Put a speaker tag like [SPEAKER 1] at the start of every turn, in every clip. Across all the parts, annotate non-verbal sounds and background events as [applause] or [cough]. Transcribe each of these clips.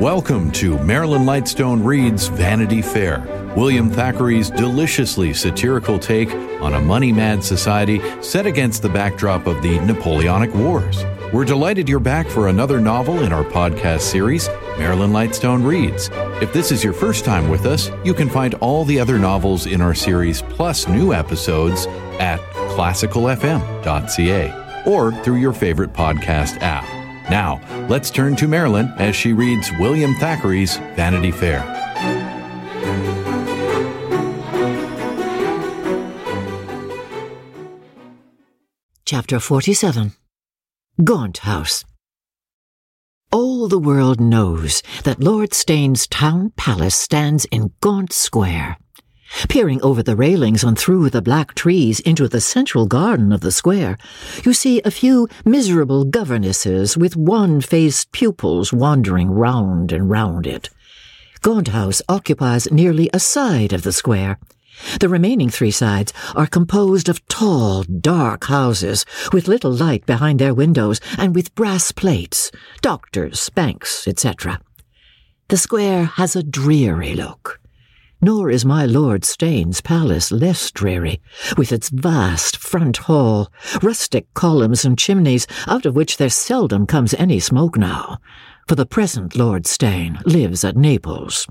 [SPEAKER 1] Welcome to Marilyn Lightstone Reads Vanity Fair, William Thackeray's deliciously satirical take on a money mad society set against the backdrop of the Napoleonic Wars. We're delighted you're back for another novel in our podcast series, Marilyn Lightstone Reads. If this is your first time with us, you can find all the other novels in our series plus new episodes at classicalfm.ca or through your favorite podcast app. Now, let's turn to Marilyn as she reads William Thackeray's Vanity Fair.
[SPEAKER 2] Chapter 47 Gaunt House All the world knows that Lord Steyne's town palace stands in Gaunt Square. Peering over the railings and through the black trees into the central garden of the square, you see a few miserable governesses with wan-faced pupils wandering round and round it. Gaunt House occupies nearly a side of the square. The remaining three sides are composed of tall, dark houses with little light behind their windows and with brass plates, doctors, banks, etc. The square has a dreary look. Nor is my Lord Steyne's palace less dreary, with its vast front hall, rustic columns and chimneys, out of which there seldom comes any smoke now, for the present Lord Steyne lives at Naples.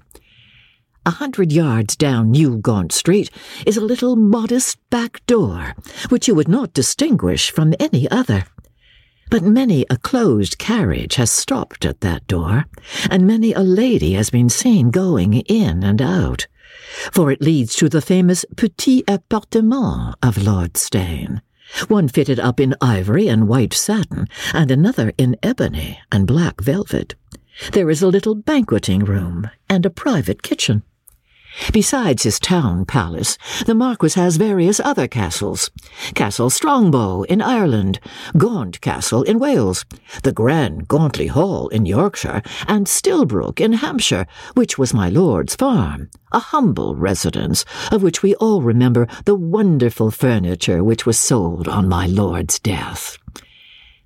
[SPEAKER 2] A hundred yards down New Gaunt Street is a little modest back door, which you would not distinguish from any other. But many a closed carriage has stopped at that door, and many a lady has been seen going in and out for it leads to the famous petit appartement of Lord Steyne, one fitted up in ivory and white satin, and another in ebony and black velvet. There is a little banqueting room and a private kitchen. Besides his town palace, the Marquis has various other castles. Castle Strongbow in Ireland, Gaunt Castle in Wales, the Grand Gauntley Hall in Yorkshire, and Stillbrook in Hampshire, which was my lord's farm, a humble residence, of which we all remember the wonderful furniture which was sold on my lord's death.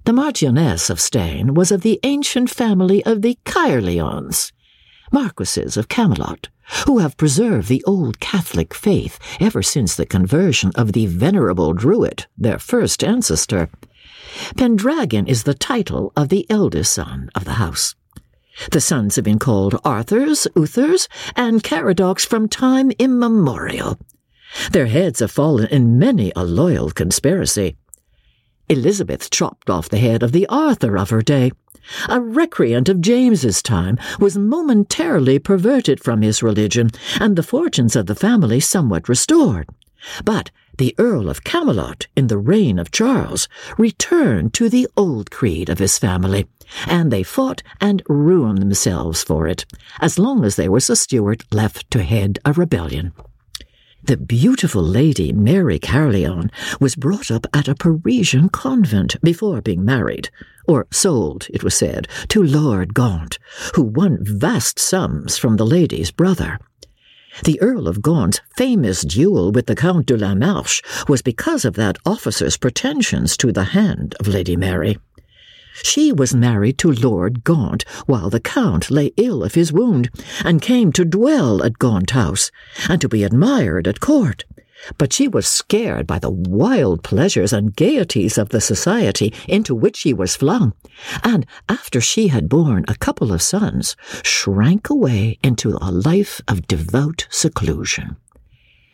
[SPEAKER 2] The Marchioness of Steyne was of the ancient family of the Caerleons, Marquises of Camelot, who have preserved the old Catholic faith ever since the conversion of the venerable Druid, their first ancestor. Pendragon is the title of the eldest son of the house. The sons have been called Arthurs, Uthers, and Caradocs from time immemorial. Their heads have fallen in many a loyal conspiracy. Elizabeth chopped off the head of the Arthur of her day, a recreant of James's time, was momentarily perverted from his religion, and the fortunes of the family somewhat restored. But the Earl of Camelot, in the reign of Charles, returned to the old creed of his family, and they fought and ruined themselves for it, as long as there was a Stuart left to head a rebellion. The beautiful lady Mary Caerleon was brought up at a Parisian convent before being married, or sold, it was said, to Lord Gaunt, who won vast sums from the lady's brother. The Earl of Gaunt's famous duel with the Count de la Marche was because of that officer's pretensions to the hand of Lady Mary. She was married to Lord Gaunt while the Count lay ill of his wound, and came to dwell at Gaunt House, and to be admired at court. But she was scared by the wild pleasures and gaieties of the society into which she was flung, and after she had borne a couple of sons, shrank away into a life of devout seclusion.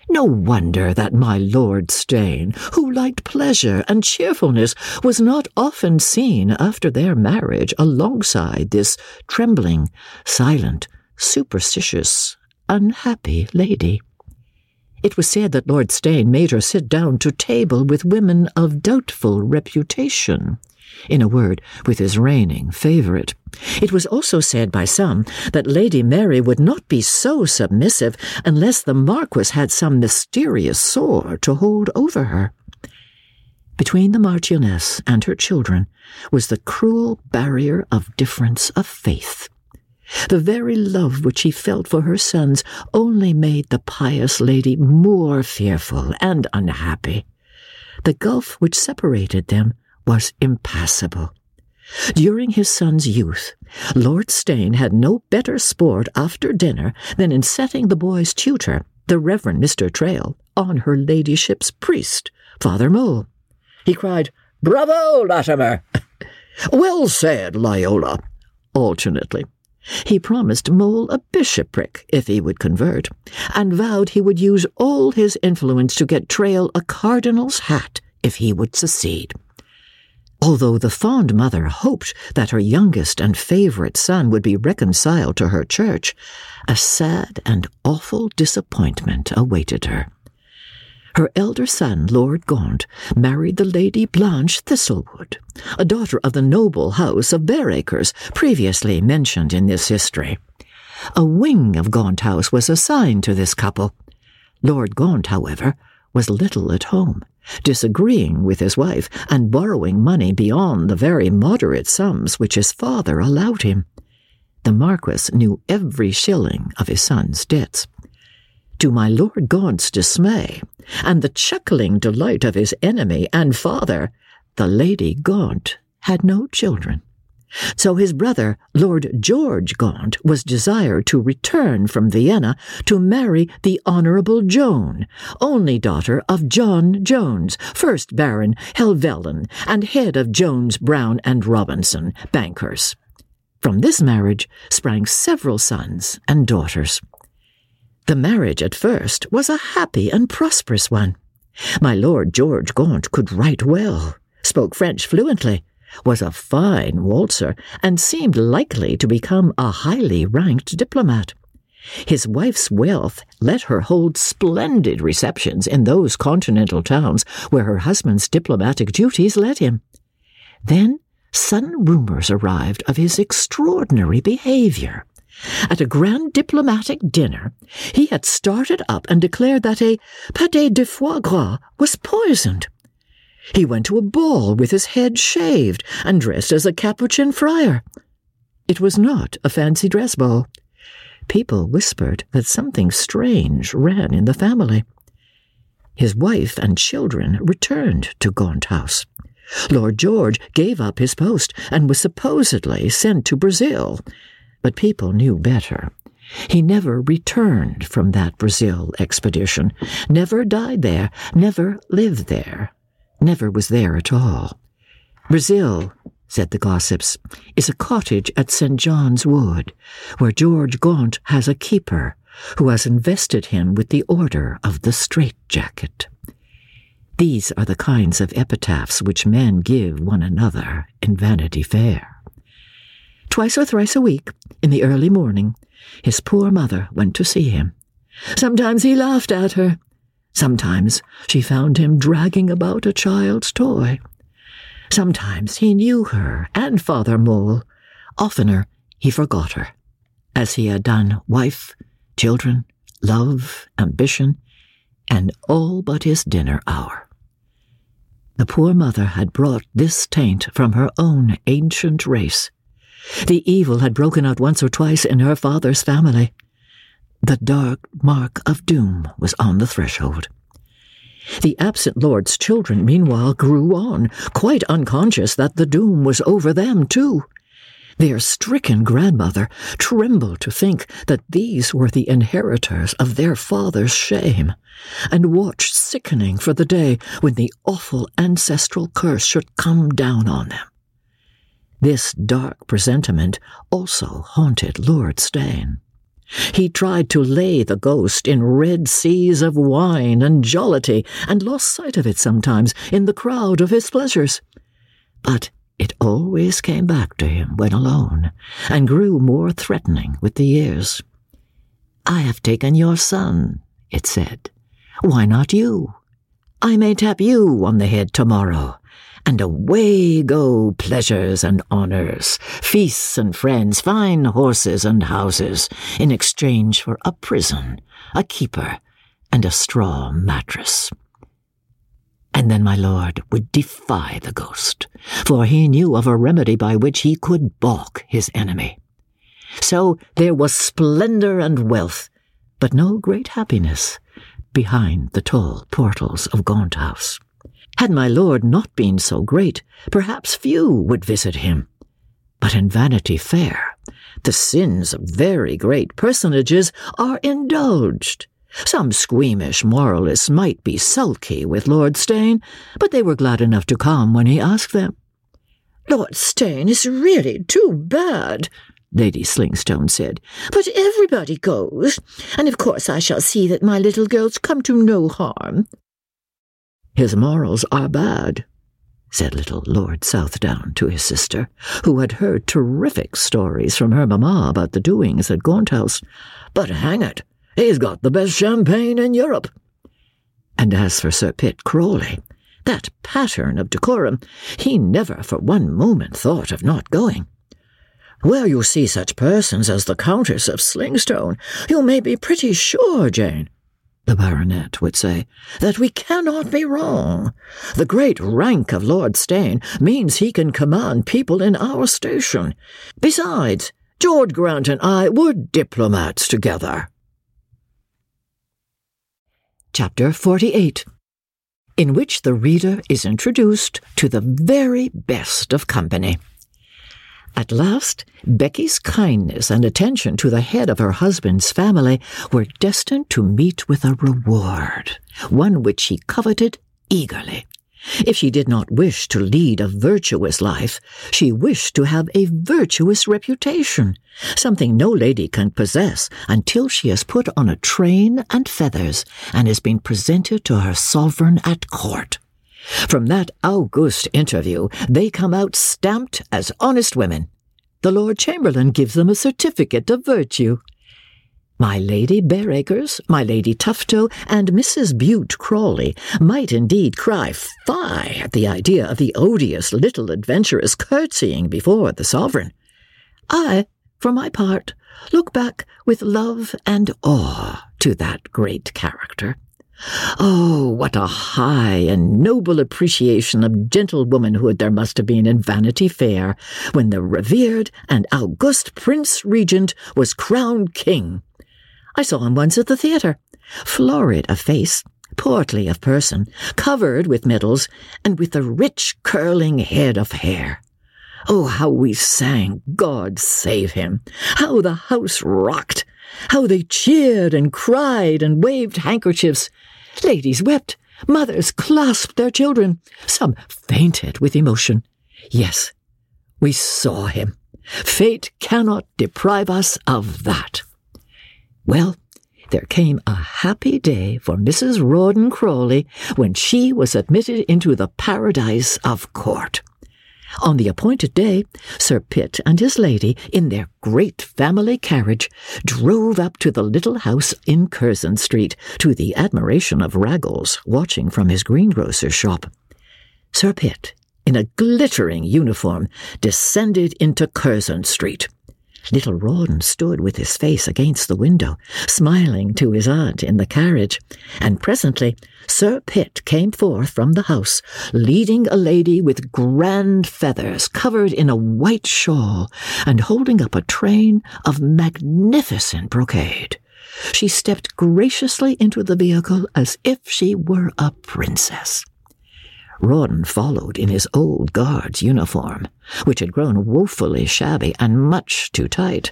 [SPEAKER 2] No wonder that my Lord Steyne, who liked pleasure and cheerfulness, was not often seen after their marriage alongside this trembling, silent, superstitious, unhappy lady. It was said that Lord Steyne made her sit down to table with women of doubtful reputation in a word, with his reigning favourite. It was also said by some that Lady Mary would not be so submissive unless the Marquis had some mysterious sword to hold over her. Between the Marchioness and her children was the cruel barrier of difference of faith. The very love which he felt for her sons only made the pious lady more fearful and unhappy. The gulf which separated them was impassable. During his son's youth, Lord Steyne had no better sport after dinner than in setting the boy's tutor, the Reverend Mr. Trail, on her ladyship's priest, Father Mole. He cried, Bravo, Latimer! [laughs] well said, Loyola, alternately. He promised Mole a bishopric if he would convert, and vowed he would use all his influence to get Trail a cardinal's hat if he would succeed. Although the fond mother hoped that her youngest and favorite son would be reconciled to her church, a sad and awful disappointment awaited her. Her elder son, Lord Gaunt, married the Lady Blanche Thistlewood, a daughter of the noble house of Bareacres, previously mentioned in this history. A wing of Gaunt House was assigned to this couple. Lord Gaunt, however, was little at home, disagreeing with his wife and borrowing money beyond the very moderate sums which his father allowed him. The Marquis knew every shilling of his son's debts. To my Lord Gaunt's dismay, and the chuckling delight of his enemy and father, the Lady Gaunt had no children. So his brother, Lord George Gaunt, was desired to return from Vienna to marry the Honourable Joan, only daughter of John Jones, first Baron Helvellyn, and head of Jones, Brown, and Robinson, bankers. From this marriage sprang several sons and daughters. The marriage at first was a happy and prosperous one. My Lord George Gaunt could write well, spoke French fluently, was a fine waltzer, and seemed likely to become a highly ranked diplomat. His wife's wealth let her hold splendid receptions in those continental towns where her husband's diplomatic duties led him. Then sudden rumors arrived of his extraordinary behavior. At a grand diplomatic dinner, he had started up and declared that a pâté de foie gras was poisoned. He went to a ball with his head shaved and dressed as a Capuchin friar. It was not a fancy dress ball. People whispered that something strange ran in the family. His wife and children returned to Gaunt House. Lord George gave up his post and was supposedly sent to Brazil, but people knew better. He never returned from that Brazil expedition, never died there, never lived there, never was there at all. Brazil, said the gossips, is a cottage at St. John's Wood, where George Gaunt has a keeper who has invested him with the Order of the Strait Jacket. These are the kinds of epitaphs which men give one another in Vanity Fair. Twice or thrice a week, in the early morning, his poor mother went to see him. Sometimes he laughed at her. Sometimes she found him dragging about a child's toy. Sometimes he knew her and Father Mole. Oftener he forgot her, as he had done wife, children, love, ambition, and all but his dinner hour. The poor mother had brought this taint from her own ancient race, the evil had broken out once or twice in her father's family. The dark mark of doom was on the threshold. The absent lord's children, meanwhile, grew on, quite unconscious that the doom was over them, too. Their stricken grandmother trembled to think that these were the inheritors of their father's shame, and watched sickening for the day when the awful ancestral curse should come down on them. This dark presentiment also haunted Lord Steyne. He tried to lay the ghost in red seas of wine and jollity, and lost sight of it sometimes in the crowd of his pleasures. But it always came back to him when alone, and grew more threatening with the years. I have taken your son, it said. Why not you? I may tap you on the head tomorrow, and away go pleasures and honours, feasts and friends, fine horses and houses, in exchange for a prison, a keeper, and a straw mattress. And then my lord would defy the ghost, for he knew of a remedy by which he could balk his enemy. So there was splendour and wealth, but no great happiness behind the tall portals of Gaunt House. Had my lord not been so great, perhaps few would visit him. But in Vanity Fair, the sins of very great personages are indulged. Some squeamish moralists might be sulky with Lord Steyne, but they were glad enough to come when he asked them.
[SPEAKER 3] Lord Steyne is really too bad, Lady Slingstone said. But everybody goes, and of course I shall see that my little girls come to no harm.
[SPEAKER 2] His morals are bad, said little Lord Southdown to his sister, who had heard terrific stories from her mamma about the doings at Gaunt House. But hang it, he's got the best champagne in Europe. And as for Sir Pitt Crawley, that pattern of decorum, he never for one moment thought of not going. Where you see such persons as the Countess of Slingstone, you may be pretty sure, Jane, the baronet would say, that we cannot be wrong. The great rank of Lord Steyne means he can command people in our station. Besides, George Gaunt and I were diplomats together. Chapter 48 In which the reader is introduced to the very best of company. At last, Becky's kindness and attention to the head of her husband's family were destined to meet with a reward, one which she coveted eagerly. If she did not wish to lead a virtuous life, she wished to have a virtuous reputation, something no lady can possess until she has put on a train and feathers and has been presented to her sovereign at court. From that august interview, they come out stamped as honest women. The Lord Chamberlain gives them a certificate of virtue. My Lady Bareacres, my Lady Tufto, and Mrs. Bute Crawley might indeed cry fie at the idea of the odious little adventuress curtsying before the sovereign. I, for my part, look back with love and awe to that great character. Oh, what a high and noble appreciation of gentlewomanhood there must have been in Vanity Fair when the revered and august Prince Regent was crowned king. I saw him once at the theatre, florid of face, portly of person, covered with medals, and with a rich curling head of hair. Oh, how we sang God Save Him! How the house rocked! How they cheered and cried and waved handkerchiefs! Ladies wept, mothers clasped their children, some fainted with emotion. Yes, we saw him. Fate cannot deprive us of that. Well, there came a happy day for Mrs. Rawdon Crawley when she was admitted into the paradise of court. On the appointed day, Sir Pitt and his lady, in their great family carriage, drove up to the little house in Curzon Street, to the admiration of Raggles, watching from his greengrocer's shop. Sir Pitt, in a glittering uniform, descended into Curzon Street. Little Rawdon stood with his face against the window, smiling to his aunt in the carriage, and presently Sir Pitt came forth from the house, leading a lady with grand feathers covered in a white shawl, and holding up a train of magnificent brocade. She stepped graciously into the vehicle as if she were a princess. Rawdon followed in his old guard's uniform, which had grown woefully shabby and much too tight.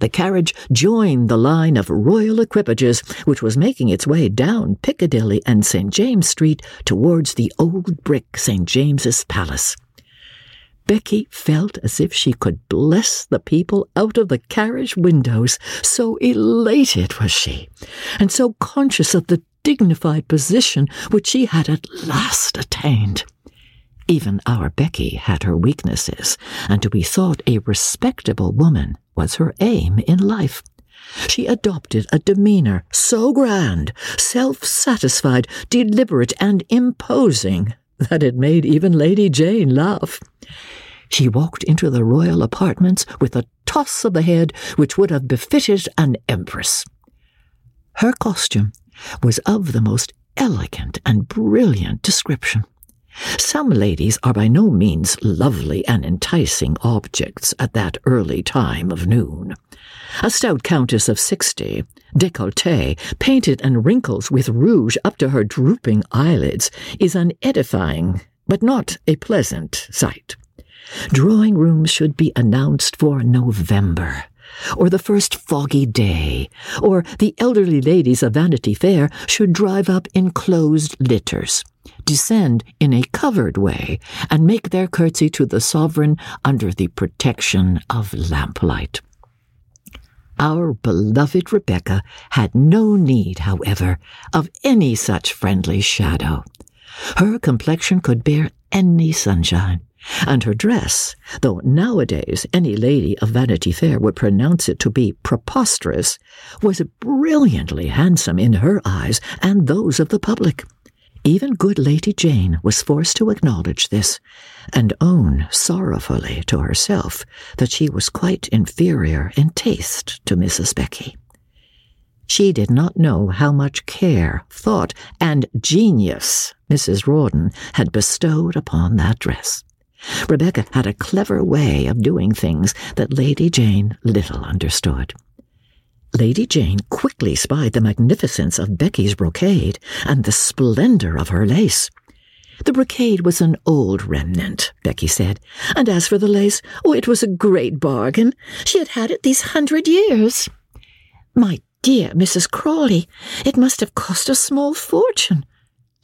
[SPEAKER 2] The carriage joined the line of royal equipages which was making its way down Piccadilly and St. James Street towards the old brick St. James's Palace. Becky felt as if she could bless the people out of the carriage windows, so elated was she, and so conscious of the dignified position which she had at last attained. Even our Becky had her weaknesses, and to be thought a respectable woman was her aim in life. She adopted a demeanor so grand, self satisfied, deliberate, and imposing that it made even Lady Jane laugh. She walked into the royal apartments with a toss of the head which would have befitted an empress. Her costume was of the most elegant and brilliant description. Some ladies are by no means lovely and enticing objects at that early time of noon. A stout countess of sixty, décolleté, painted and wrinkles with rouge up to her drooping eyelids, is an edifying but not a pleasant sight. Drawing rooms should be announced for November, or the first foggy day, or the elderly ladies of Vanity Fair should drive up in closed litters, descend in a covered way, and make their curtsy to the sovereign under the protection of lamplight. Our beloved Rebecca had no need, however, of any such friendly shadow. Her complexion could bear any sunshine, and her dress, though nowadays any lady of Vanity Fair would pronounce it to be preposterous, was brilliantly handsome in her eyes and those of the public. Even good Lady Jane was forced to acknowledge this, and own sorrowfully to herself that she was quite inferior in taste to Mrs. Becky. She did not know how much care, thought, and genius Mrs. Rawdon had bestowed upon that dress. Rebecca had a clever way of doing things that Lady Jane little understood. Lady Jane quickly spied the magnificence of Becky's brocade and the splendor of her lace. The brocade was an old remnant, Becky said, and as for the lace, oh, it was a great bargain. She had had it these hundred years. My dear Mrs. Crawley, it must have cost a small fortune.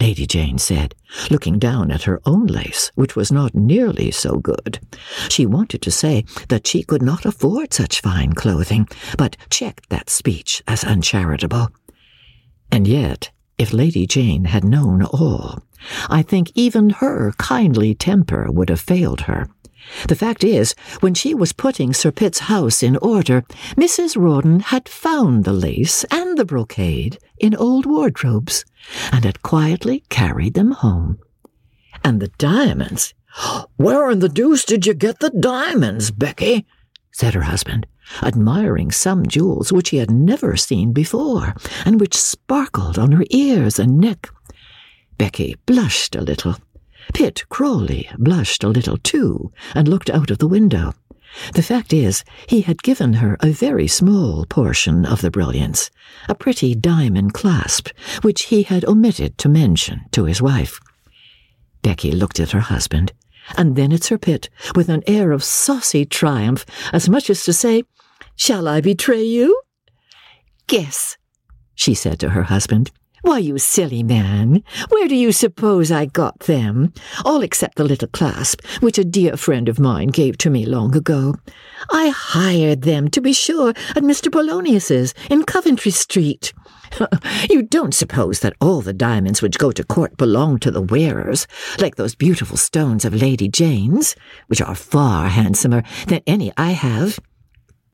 [SPEAKER 2] Lady Jane said, looking down at her own lace, which was not nearly so good. She wanted to say that she could not afford such fine clothing, but checked that speech as uncharitable. And yet, if Lady Jane had known all, I think even her kindly temper would have failed her. The fact is, when she was putting Sir Pitt's house in order, Mrs. Rawdon had found the lace and the brocade in old wardrobes, and had quietly carried them home. And the diamonds? [gasps] Where in the deuce did you get the diamonds, Becky? said her husband, admiring some jewels which he had never seen before, and which sparkled on her ears and neck. Becky blushed a little Pitt Crawley blushed a little too, and looked out of the window. The fact is, he had given her a very small portion of the brilliants, a pretty diamond clasp, which he had omitted to mention to his wife. Becky looked at her husband, and then at Sir Pitt, with an air of saucy triumph, as much as to say, Shall I betray you? Guess, she said to her husband. Why, you silly man, where do you suppose I got them? All except the little clasp, which a dear friend of mine gave to me long ago. I hired them, to be sure, at Mr. Polonius's in Coventry Street. [laughs] you don't suppose that all the diamonds which go to court belong to the wearers, like those beautiful stones of Lady Jane's, which are far handsomer than any I have.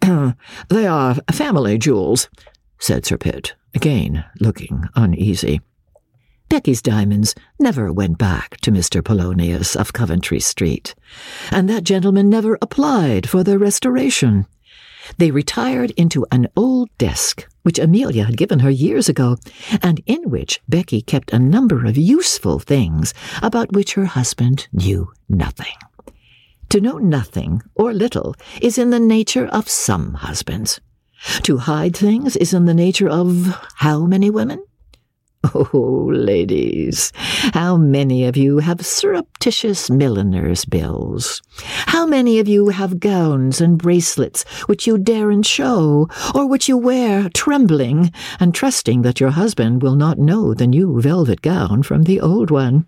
[SPEAKER 2] [clears throat] they are family jewels, said Sir Pitt, again looking uneasy. Becky's diamonds never went back to Mr. Polonius of Coventry Street, and that gentleman never applied for their restoration. They retired into an old desk which Amelia had given her years ago, and in which Becky kept a number of useful things about which her husband knew nothing. To know nothing or little is in the nature of some husbands. To hide things is in the nature of how many women? Oh, ladies, how many of you have surreptitious milliner's bills? How many of you have gowns and bracelets which you daren't show, or which you wear trembling and trusting that your husband will not know the new velvet gown from the old one?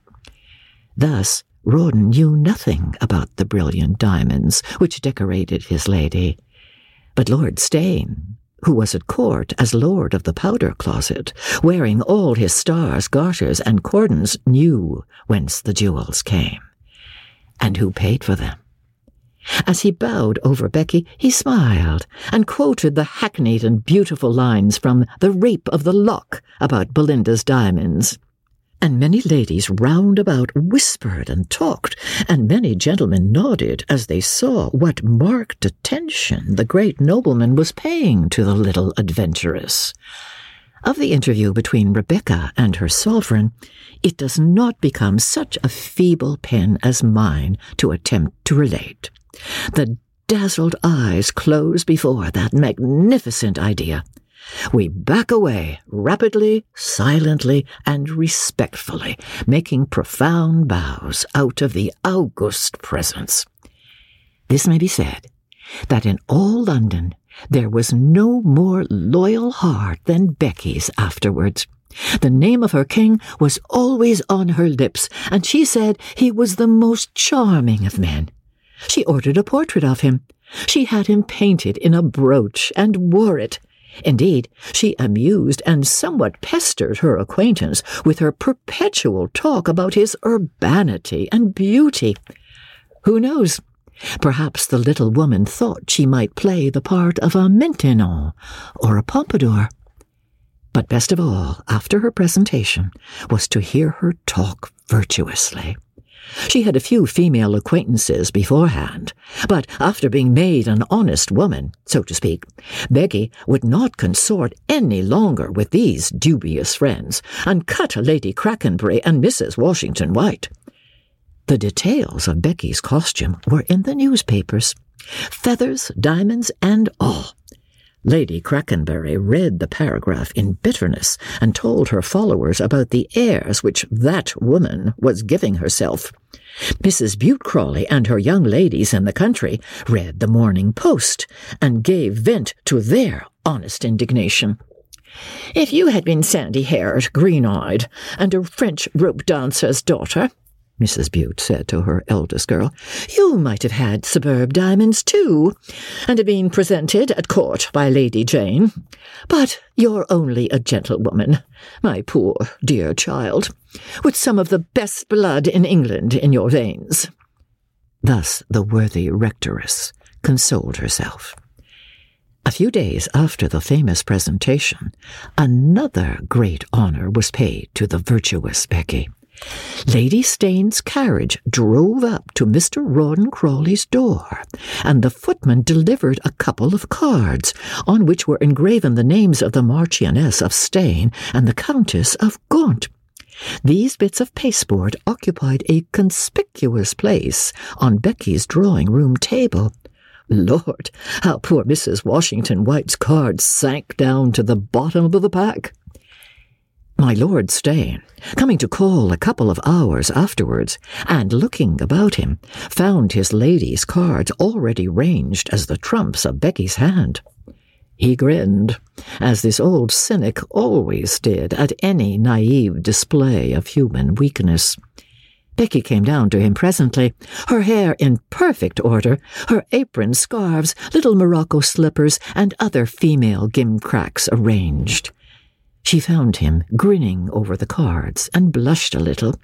[SPEAKER 2] Thus, Rawdon knew nothing about the brilliant diamonds which decorated his lady. But Lord Steyne, who was at court as lord of the powder closet, wearing all his stars, garters, and cordons, knew whence the jewels came, and who paid for them. As he bowed over Becky, he smiled and quoted the hackneyed and beautiful lines from The Rape of the Lock about Belinda's diamonds and many ladies round about whispered and talked, and many gentlemen nodded as they saw what marked attention the great nobleman was paying to the little adventuress. Of the interview between Rebecca and her sovereign, it does not become such a feeble pen as mine to attempt to relate. The dazzled eyes close before that magnificent idea, we back away rapidly, silently, and respectfully, making profound bows out of the august presence. This may be said, that in all London there was no more loyal heart than Becky's afterwards. The name of her king was always on her lips, and she said he was the most charming of men. She ordered a portrait of him. She had him painted in a brooch and wore it. Indeed, she amused and somewhat pestered her acquaintance with her perpetual talk about his urbanity and beauty. Who knows? Perhaps the little woman thought she might play the part of a Maintenon or a Pompadour. But best of all, after her presentation, was to hear her talk virtuously. She had a few female acquaintances beforehand, but after being made an honest woman, so to speak, Becky would not consort any longer with these dubious friends, and cut Lady Crackenbury and Mrs. Washington White. The details of Becky's costume were in the newspapers feathers, diamonds, and all. Lady Crackenbury read the paragraph in bitterness and told her followers about the airs which that woman was giving herself. Mrs. Bute Crawley and her young ladies in the country read the Morning Post and gave vent to their honest indignation. If you had been sandy haired, green eyed, and a French rope dancer's daughter, Mrs. Bute said to her eldest girl, you might have had superb diamonds too, and have been presented at court by Lady Jane. But you're only a gentlewoman, my poor dear child, with some of the best blood in England in your veins. Thus the worthy rectoress consoled herself. A few days after the famous presentation, another great honour was paid to the virtuous Becky. Lady Steyne's carriage drove up to Mr. Rawdon Crawley's door, and the footman delivered a couple of cards, on which were engraven the names of the Marchioness of Stane and the Countess of Gaunt. These bits of pasteboard occupied a conspicuous place on Becky's drawing room table. Lord, how poor Mrs. Washington White's cards sank down to the bottom of the pack. My Lord Steyne, coming to call a couple of hours afterwards, and looking about him, found his lady's cards already ranged as the trumps of Becky's hand. He grinned, as this old cynic always did at any naive display of human weakness. Becky came down to him presently, her hair in perfect order, her apron, scarves, little morocco slippers, and other female gimcracks arranged. She found him grinning over the cards and blushed a little.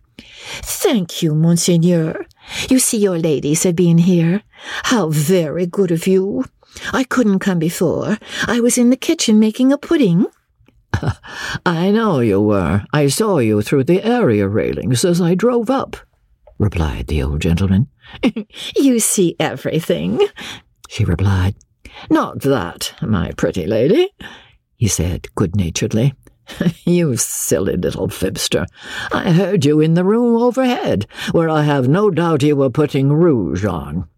[SPEAKER 2] Thank you, Monseigneur. You see your ladies have been here. How very good of you. I couldn't come before. I was in the kitchen making a pudding. [laughs]
[SPEAKER 4] I know you were. I saw you through the area railings as I drove up, replied the old gentleman. [laughs]
[SPEAKER 3] you see everything, she replied.
[SPEAKER 4] Not that, my pretty lady, he said good naturedly. [laughs] you silly little fibster. I heard you in the room overhead, where I have no doubt you were putting rouge on.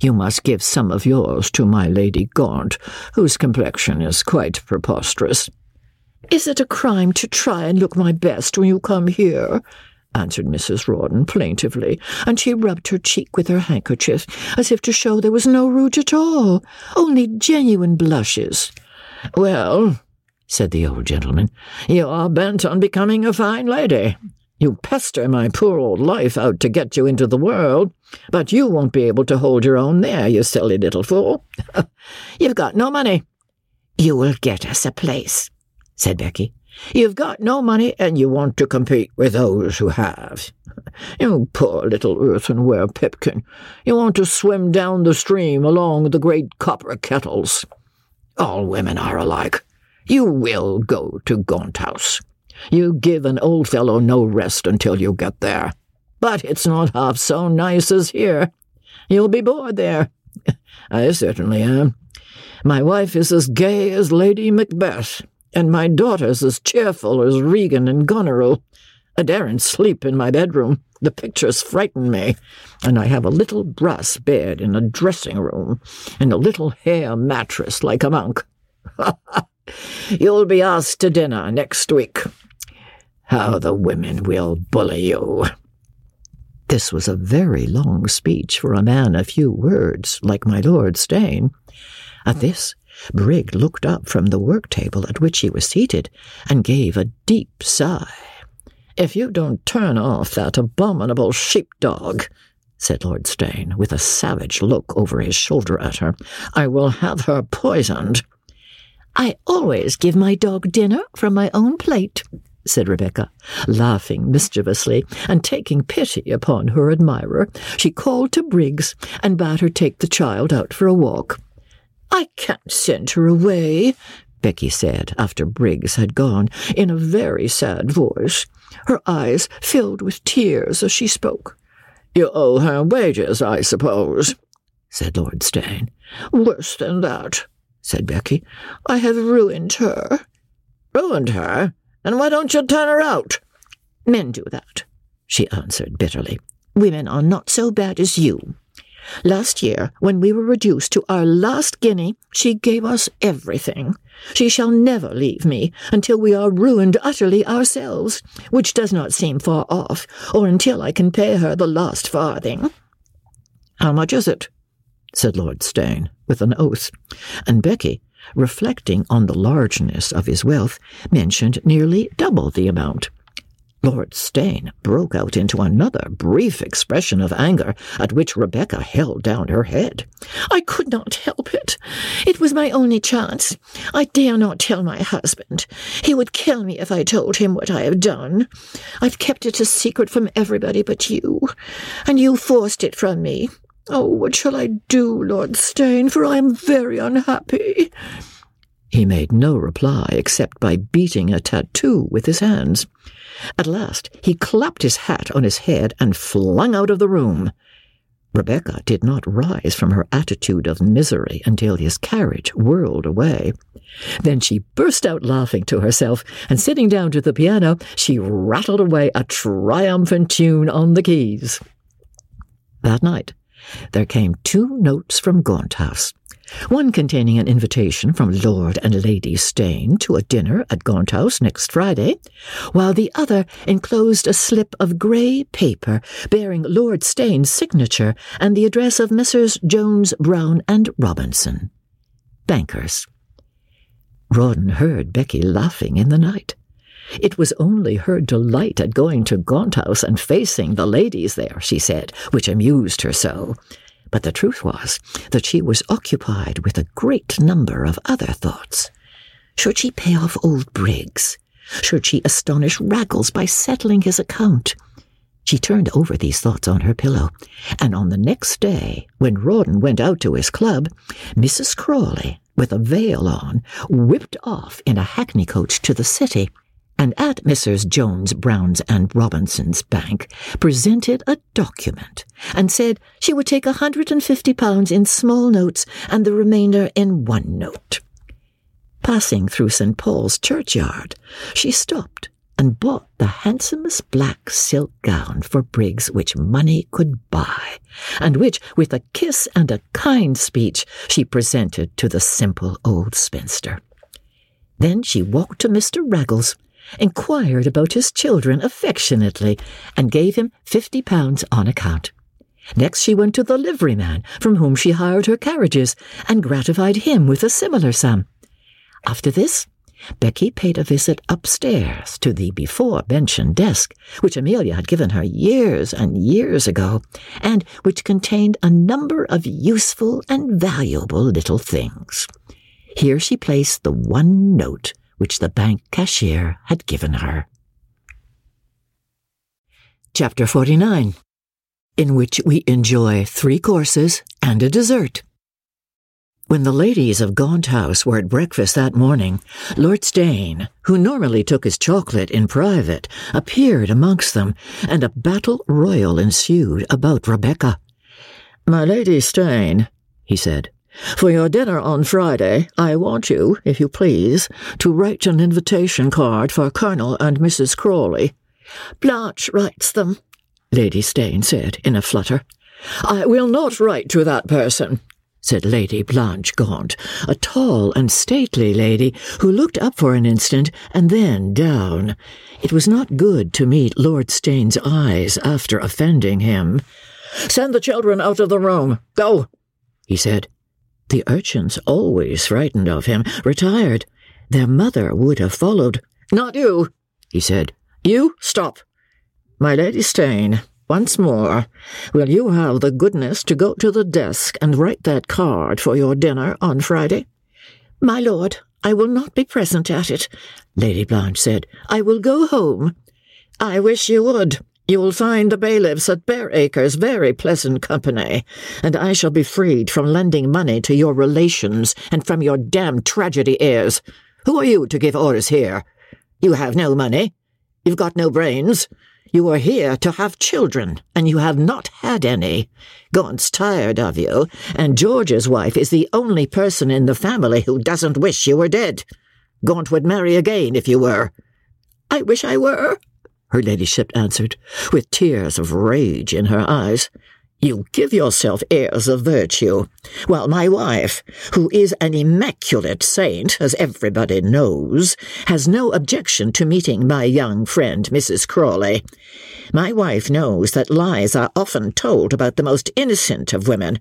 [SPEAKER 4] You must give some of yours to my Lady Gaunt, whose complexion is quite preposterous.
[SPEAKER 3] Is it a crime to try and look my best when you come here? answered Mrs. Rawdon plaintively, and she rubbed her cheek with her handkerchief, as if to show there was no rouge at all, only genuine blushes.
[SPEAKER 4] Well, said the old gentleman. You are bent on becoming a fine lady. You pester my poor old life out to get you into the world, but you won't be able to hold your own there, you silly little fool. [laughs] You've got no money.
[SPEAKER 3] You will get us a place, said Becky.
[SPEAKER 4] You've got no money, and you want to compete with those who have. [laughs] You poor little earthenware pipkin. You want to swim down the stream along the great copper kettles. All women are alike. You will go to Gaunt House. You give an old fellow no rest until you get there. But it's not half so nice as here. You'll be bored there. [laughs] I certainly am. My wife is as gay as Lady Macbeth, and my daughter's as cheerful as Regan and Goneril. I daren't sleep in my bedroom. The pictures frighten me, and I have a little brass bed in a dressing room, and a little hair mattress like a monk. [laughs] You'll be asked to dinner next week. How the women will bully you.
[SPEAKER 2] This was a very long speech for a man of few words, like my Lord Steyne. At this, Brig looked up from the work table at which he was seated and gave a deep sigh. If you don't turn off that abominable sheepdog, said Lord Steyne, with a savage look over his shoulder at her, I will have her poisoned. I always give my dog dinner from my own plate, said Rebecca, laughing mischievously, and taking pity upon her admirer, she called to Briggs and bade her take the child out for a walk. I can't send her away, Becky said after Briggs had gone, in a very sad voice. Her eyes filled with tears as she spoke. You owe her wages, I suppose, said Lord Steyne. Worse than that, said Becky. I have ruined her. Ruined her? And why don't you turn her out? Men do that, she answered bitterly. Women are not so bad as you. Last year, when we were reduced to our last guinea, she gave us everything. She shall never leave me until we are ruined utterly ourselves, which does not seem far off, or until I can pay her the last farthing. How much is it? Said Lord Steyne, with an oath, and Becky, reflecting on the largeness of his wealth, mentioned nearly double the amount. Lord Steyne broke out into another brief expression of anger, at which Rebecca held down her head. I could not help it. It was my only chance. I dare not tell my husband. He would kill me if I told him what I have done. I've kept it a secret from everybody but you, and you forced it from me. Oh, what shall I do, Lord Steyne, for I am very unhappy. He made no reply except by beating a tattoo with his hands. At last he clapped his hat on his head and flung out of the room. Rebecca did not rise from her attitude of misery until his carriage whirled away. Then she burst out laughing to herself, and sitting down to the piano, she rattled away a triumphant tune on the keys. That night, there came two notes from Gaunt House one containing an invitation from Lord and Lady Steyne to a dinner at Gaunt House next Friday, while the other enclosed a slip of grey paper bearing Lord Steyne's signature and the address of Messrs. Jones, Brown, and Robinson, bankers. Rawdon heard Becky laughing in the night. It was only her delight at going to Gaunt House and facing the ladies there, she said, which amused her so. But the truth was that she was occupied with a great number of other thoughts. Should she pay off old Briggs? Should she astonish Raggles by settling his account? She turned over these thoughts on her pillow, and on the next day, when Rawdon went out to his club, Mrs. Crawley, with a veil on, whipped off in a hackney coach to the city and at Messrs. Jones, Brown's, and Robinson's bank presented a document and said she would take a hundred and fifty pounds in small notes and the remainder in one note. Passing through St. Paul's churchyard, she stopped and bought the handsomest black silk gown for Briggs which money could buy, and which, with a kiss and a kind speech, she presented to the simple old spinster. Then she walked to Mr. Raggles inquired about his children affectionately, and gave him fifty pounds on account. Next she went to the liveryman from whom she hired her carriages, and gratified him with a similar sum. After this, Becky paid a visit upstairs to the before mentioned desk, which Amelia had given her years and years ago, and which contained a number of useful and valuable little things. Here she placed the one note which the bank cashier had given her. Chapter 49 In which we enjoy three courses and a dessert. When the ladies of Gaunt House were at breakfast that morning, Lord Steyne, who normally took his chocolate in private, appeared amongst them, and a battle royal ensued about Rebecca. My Lady Steyne, he said, for your dinner on Friday, I want you, if you please, to write an invitation card for Colonel and Mrs. Crawley. Blanche writes them, Lady Steyne said in a flutter. I will not write to that person, said Lady Blanche Gaunt, a tall and stately lady who looked up for an instant and then down. It was not good to meet Lord Steyne's eyes after offending him.
[SPEAKER 4] Send the children out of the room. Go, he said.
[SPEAKER 2] The urchins, always frightened of him, retired. Their mother would have followed.
[SPEAKER 4] Not you, he said. You stop. My Lady Steyne, once more, will you have the goodness to go to the desk and write that card for your dinner on Friday?
[SPEAKER 3] My lord, I will not be present at it, Lady Blanche said. I will go home.
[SPEAKER 4] I wish you would. You will find the bailiffs at Bareacres very pleasant company, and I shall be freed from lending money to your relations and from your damned tragedy airs. Who are you to give orders here? You have no money. You've got no brains. You are here to have children, and you have not had any. Gaunt's tired of you, and George's wife is the only person in the family who doesn't wish you were dead. Gaunt would marry again if you were.
[SPEAKER 3] I wish I were, her ladyship answered, with tears of rage in her eyes.
[SPEAKER 4] You give yourself airs of virtue, while my wife, who is an immaculate saint, as everybody knows, has no objection to meeting my young friend, Mrs. Crawley. My wife knows that lies are often told about the most innocent of women.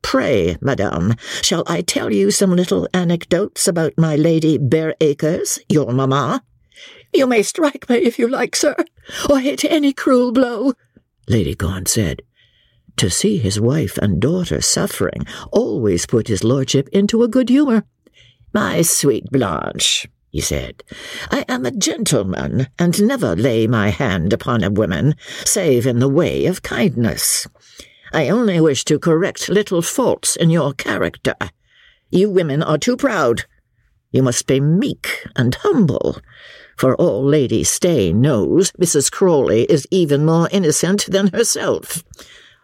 [SPEAKER 4] Pray, madame, shall I tell you some little anecdotes about my Lady Bareacres, your mamma?
[SPEAKER 3] You may strike me if you like, sir, or hit any cruel blow, Lady Gaunt said.
[SPEAKER 2] To see his wife and daughter suffering always put his lordship into a good humour.
[SPEAKER 4] My sweet Blanche, he said, I am a gentleman, and never lay my hand upon a woman, save in the way of kindness. I only wish to correct little faults in your character. You women are too proud. You must be meek and humble. For all Lady Steyne knows, Mrs. Crawley is even more innocent than herself.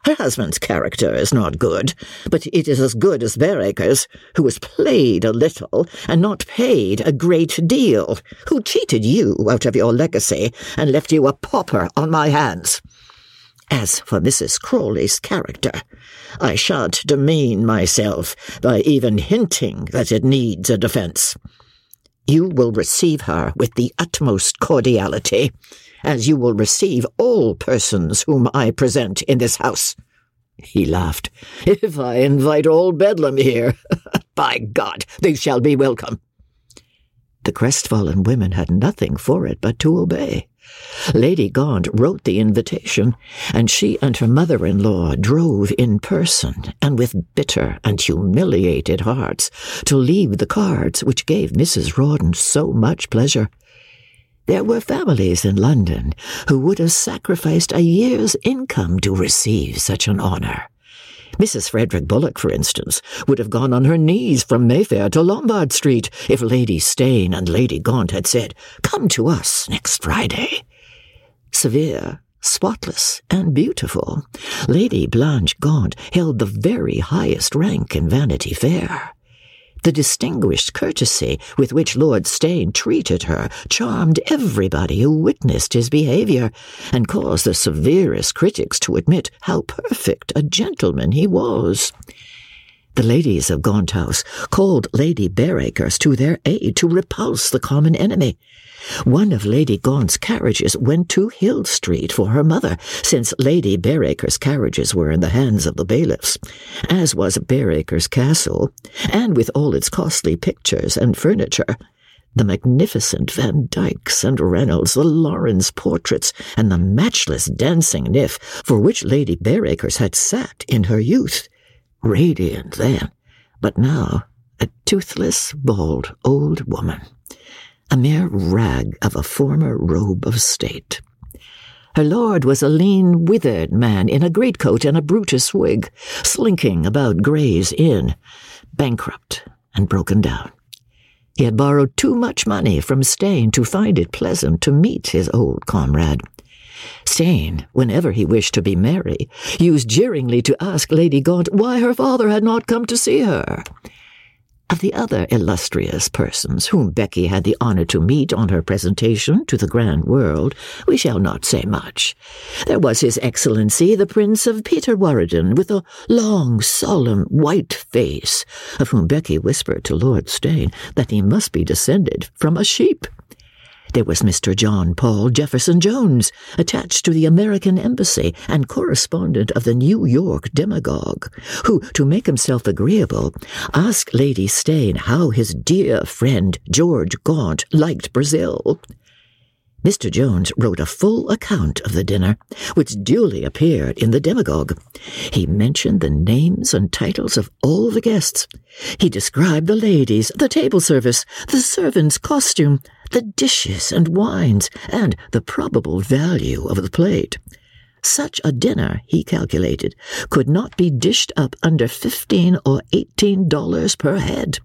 [SPEAKER 4] Her husband's character is not good, but it is as good as Bareacres, who was played a little and not paid a great deal, who cheated you out of your legacy and left you a pauper on my hands. As for Mrs. Crawley's character, I shan't demean myself by even hinting that it needs a defence. You will receive her with the utmost cordiality, as you will receive all persons whom I present in this house. He laughed. If I invite all Bedlam here, [laughs] by God, they shall be welcome.
[SPEAKER 2] The crestfallen women had nothing for it but to obey. Lady Gaunt wrote the invitation, and she and her mother in law drove in person, and with bitter and humiliated hearts, to leave the cards which gave Mrs. Rawdon so much pleasure. There were families in London who would have sacrificed a year's income to receive such an honour. Mrs. Frederick Bullock, for instance, would have gone on her knees from Mayfair to Lombard Street if Lady Steyne and Lady Gaunt had said, Come to us next Friday. Severe, spotless, and beautiful, Lady Blanche Gaunt held the very highest rank in Vanity Fair. The distinguished courtesy with which Lord Steyne treated her charmed everybody who witnessed his behaviour, and caused the severest critics to admit how perfect a gentleman he was. The ladies of Gaunt House called Lady Bareacres to their aid to repulse the common enemy. One of Lady Gaunt's carriages went to Hill Street for her mother, since Lady Bareacres' carriages were in the hands of the bailiffs, as was Bareacres Castle, and with all its costly pictures and furniture. The magnificent Van Dykes and Reynolds, the Lawrence portraits, and the matchless dancing Nymph for which Lady Bareacres had sat in her youth. Radiant then, but now a toothless, bald old woman a mere rag of a former robe of state. Her lord was a lean, withered man in a greatcoat and a Brutus wig, slinking about Gray's Inn, bankrupt and broken down. He had borrowed too much money from Steyne to find it pleasant to meet his old comrade. Steyne, whenever he wished to be merry, used jeeringly to ask Lady Gaunt why her father had not come to see her. Of the other illustrious persons whom Becky had the honour to meet on her presentation to the grand world, we shall not say much. There was His Excellency the Prince of Peterwaradin, with a long, solemn, white face, of whom Becky whispered to Lord Steyne that he must be descended from a sheep. There was Mr. John Paul Jefferson Jones, attached to the American Embassy and correspondent of the New York Demagogue, who, to make himself agreeable, asked Lady Steyne how his dear friend George Gaunt liked Brazil. Mr. Jones wrote a full account of the dinner, which duly appeared in the Demagogue. He mentioned the names and titles of all the guests. He described the ladies, the table service, the servants' costume, the dishes and wines, and the probable value of the plate. Such a dinner, he calculated, could not be dished up under fifteen or eighteen dollars per head.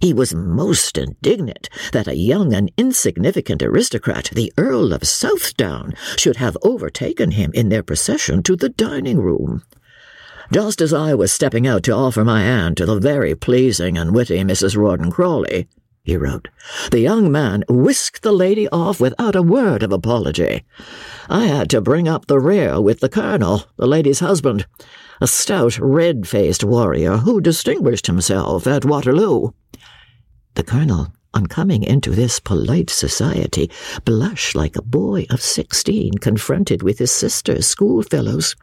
[SPEAKER 2] He was most indignant that a young and insignificant aristocrat, the Earl of Southdown, should have overtaken him in their procession to the dining room. Just as I was stepping out to offer my hand to the very pleasing and witty Mrs. Rawdon Crawley, he wrote, the young man whisked the lady off without a word of apology. I had to bring up the rear with the colonel, the lady's husband, a stout, red-faced warrior who distinguished himself at Waterloo. The colonel, on coming into this polite society, blushed like a boy of sixteen confronted with his sister's schoolfellows.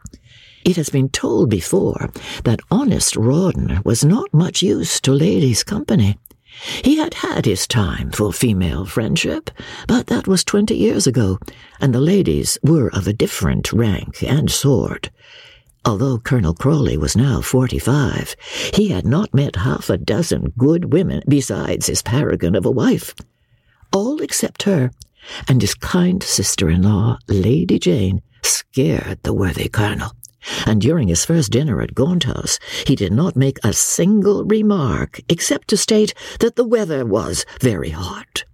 [SPEAKER 2] It has been told before that honest Rawdon was not much used to ladies' company. He had had his time for female friendship, but that was twenty years ago, and the ladies were of a different rank and sort. Although Colonel Crawley was now forty-five, he had not met half a dozen good women besides his paragon of a wife. All except her, and his kind sister-in-law, Lady Jane, scared the worthy colonel. And during his first dinner at Gaunt House, he did not make a single remark except to state that the weather was very hot.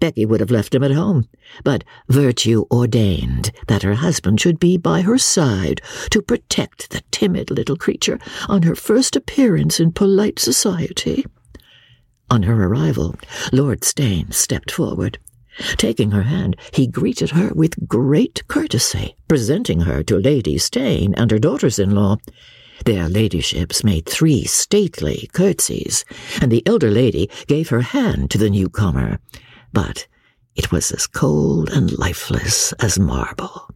[SPEAKER 2] Becky would have left him at home, but virtue ordained that her husband should be by her side to protect the timid little creature on her first appearance in polite society. On her arrival, Lord Steyne stepped forward. Taking her hand, he greeted her with great courtesy, presenting her to Lady Steyne and her daughters-in-law. Their ladyships made three stately curtsies, and the elder lady gave her hand to the newcomer, but it was as cold and lifeless as marble.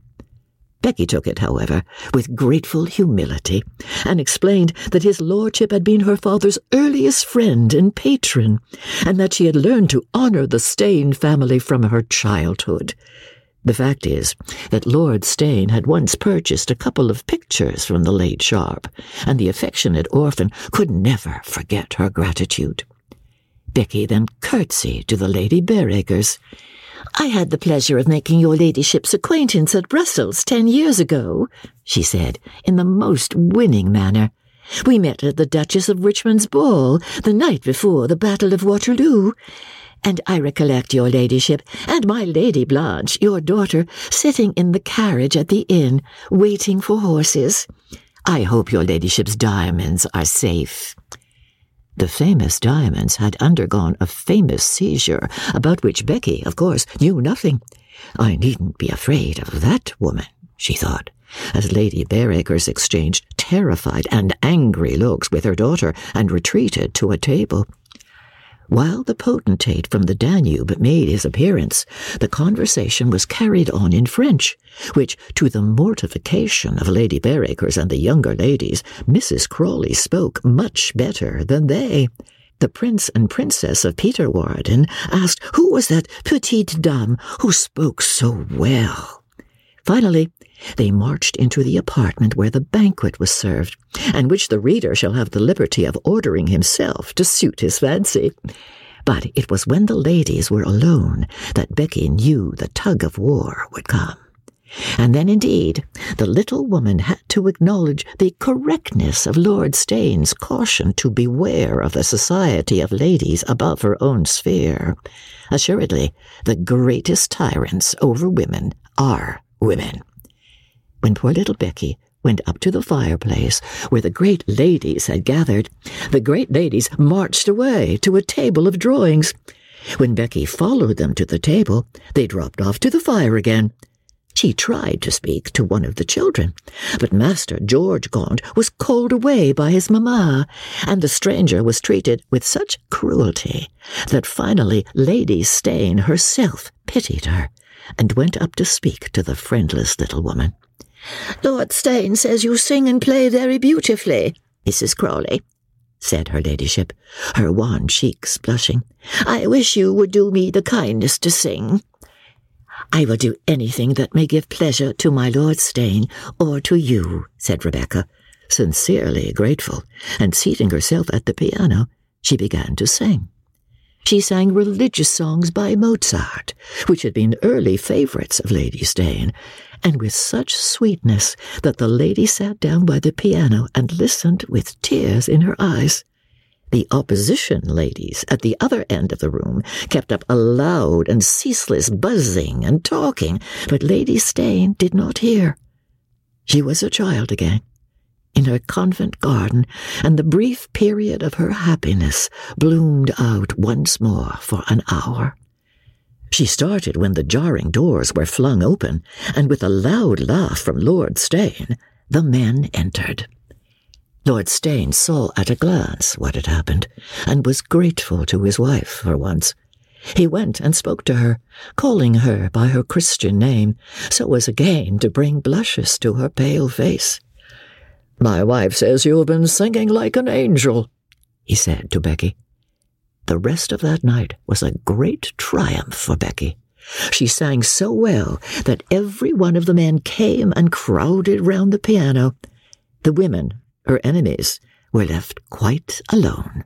[SPEAKER 2] Becky took it, however, with grateful humility, and explained that his lordship had been her father's earliest friend and patron, and that she had learned to honour the Steyne family from her childhood. The fact is that Lord Steyne had once purchased a couple of pictures from the late Sharp, and the affectionate orphan could never forget her gratitude. Becky then curtsied to the Lady Bareacres. I had the pleasure of making your ladyship's acquaintance at Brussels ten years ago, she said, in the most winning manner. We met at the Duchess of Richmond's ball the night before the Battle of Waterloo, and I recollect your ladyship and my Lady Blanche, your daughter, sitting in the carriage at the inn, waiting for horses. I hope your ladyship's diamonds are safe. The famous diamonds had undergone a famous seizure, about which Becky, of course, knew nothing. I needn't be afraid of that woman, she thought, as Lady Bareacres exchanged terrified and angry looks with her daughter and retreated to a table. While the potentate from the Danube made his appearance, the conversation was carried on in French, which, to the mortification of Lady Bareacres and the younger ladies, Mrs. Crawley spoke much better than they. The Prince and Princess of Peterwaradin asked who was that petite dame who spoke so well. Finally, they marched into the apartment where the banquet was served, and which the reader shall have the liberty of ordering himself to suit his fancy. But it was when the ladies were alone that Becky knew the tug of war would come. And then, indeed, the little woman had to acknowledge the correctness of Lord Steyne's caution to beware of the society of ladies above her own sphere. Assuredly, the greatest tyrants over women are women. When poor little Becky, went up to the fireplace where the great ladies had gathered. The great ladies marched away to a table of drawings. When Becky followed them to the table, they dropped off to the fire again. She tried to speak to one of the children, but Master George Gaunt was called away by his mamma, and the stranger was treated with such cruelty that finally Lady Steyne herself pitied her and went up to speak to the friendless little woman.
[SPEAKER 3] Lord Steyne says you sing and play very beautifully, Mrs. Crawley, said her ladyship, her wan cheeks blushing. I wish you would do me the kindness to sing.
[SPEAKER 2] I will do anything that may give pleasure to my Lord Steyne or to you, said Rebecca, sincerely grateful, and seating herself at the piano, she began to sing. She sang religious songs by Mozart, which had been early favorites of Lady Steyne, and with such sweetness that the lady sat down by the piano and listened with tears in her eyes. The opposition ladies at the other end of the room kept up a loud and ceaseless buzzing and talking, but Lady Steyne did not hear. She was a child again, in her convent garden, and the brief period of her happiness bloomed out once more for an hour. She started when the jarring doors were flung open, and with a loud laugh from Lord Steyne, the men entered. Lord Steyne saw at a glance what had happened, and was grateful to his wife for once. He went and spoke to her, calling her by her Christian name, so as again to bring blushes to her pale face.
[SPEAKER 4] My wife says you have been singing like an angel, he said to Becky.
[SPEAKER 2] The rest of that night was a great triumph for Becky. She sang so well that every one of the men came and crowded round the piano. The women her enemies, were left quite alone.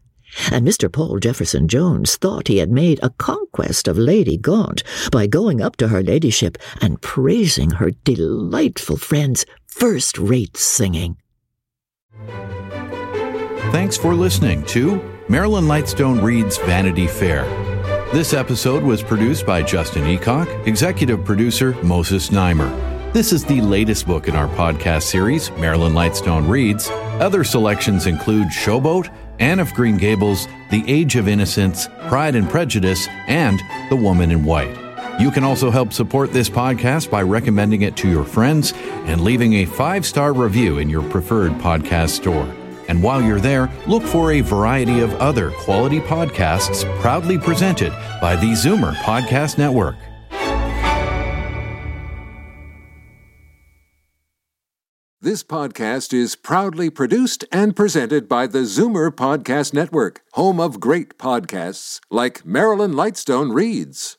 [SPEAKER 2] And Mr. Paul Jefferson Jones thought he had made a conquest of Lady Gaunt by going up to her ladyship and praising her delightful friend's first rate singing.
[SPEAKER 1] Thanks for listening to Marilyn Lightstone Reads Vanity Fair. This episode was produced by Justin Eacock, executive producer Moses Znaimer. This is the latest book in our podcast series, Marilyn Lightstone Reads. Other selections include Showboat, Anne of Green Gables, The Age of Innocence, Pride and Prejudice, and The Woman in White. You can also help support this podcast by recommending it to your friends and leaving a five star review in your preferred podcast store. And while you're there, look for a variety of other quality podcasts proudly presented by the Zoomer Podcast Network.
[SPEAKER 5] This podcast is proudly produced and presented by the Zoomer Podcast Network, home of great podcasts like Marilyn Lightstone Reads,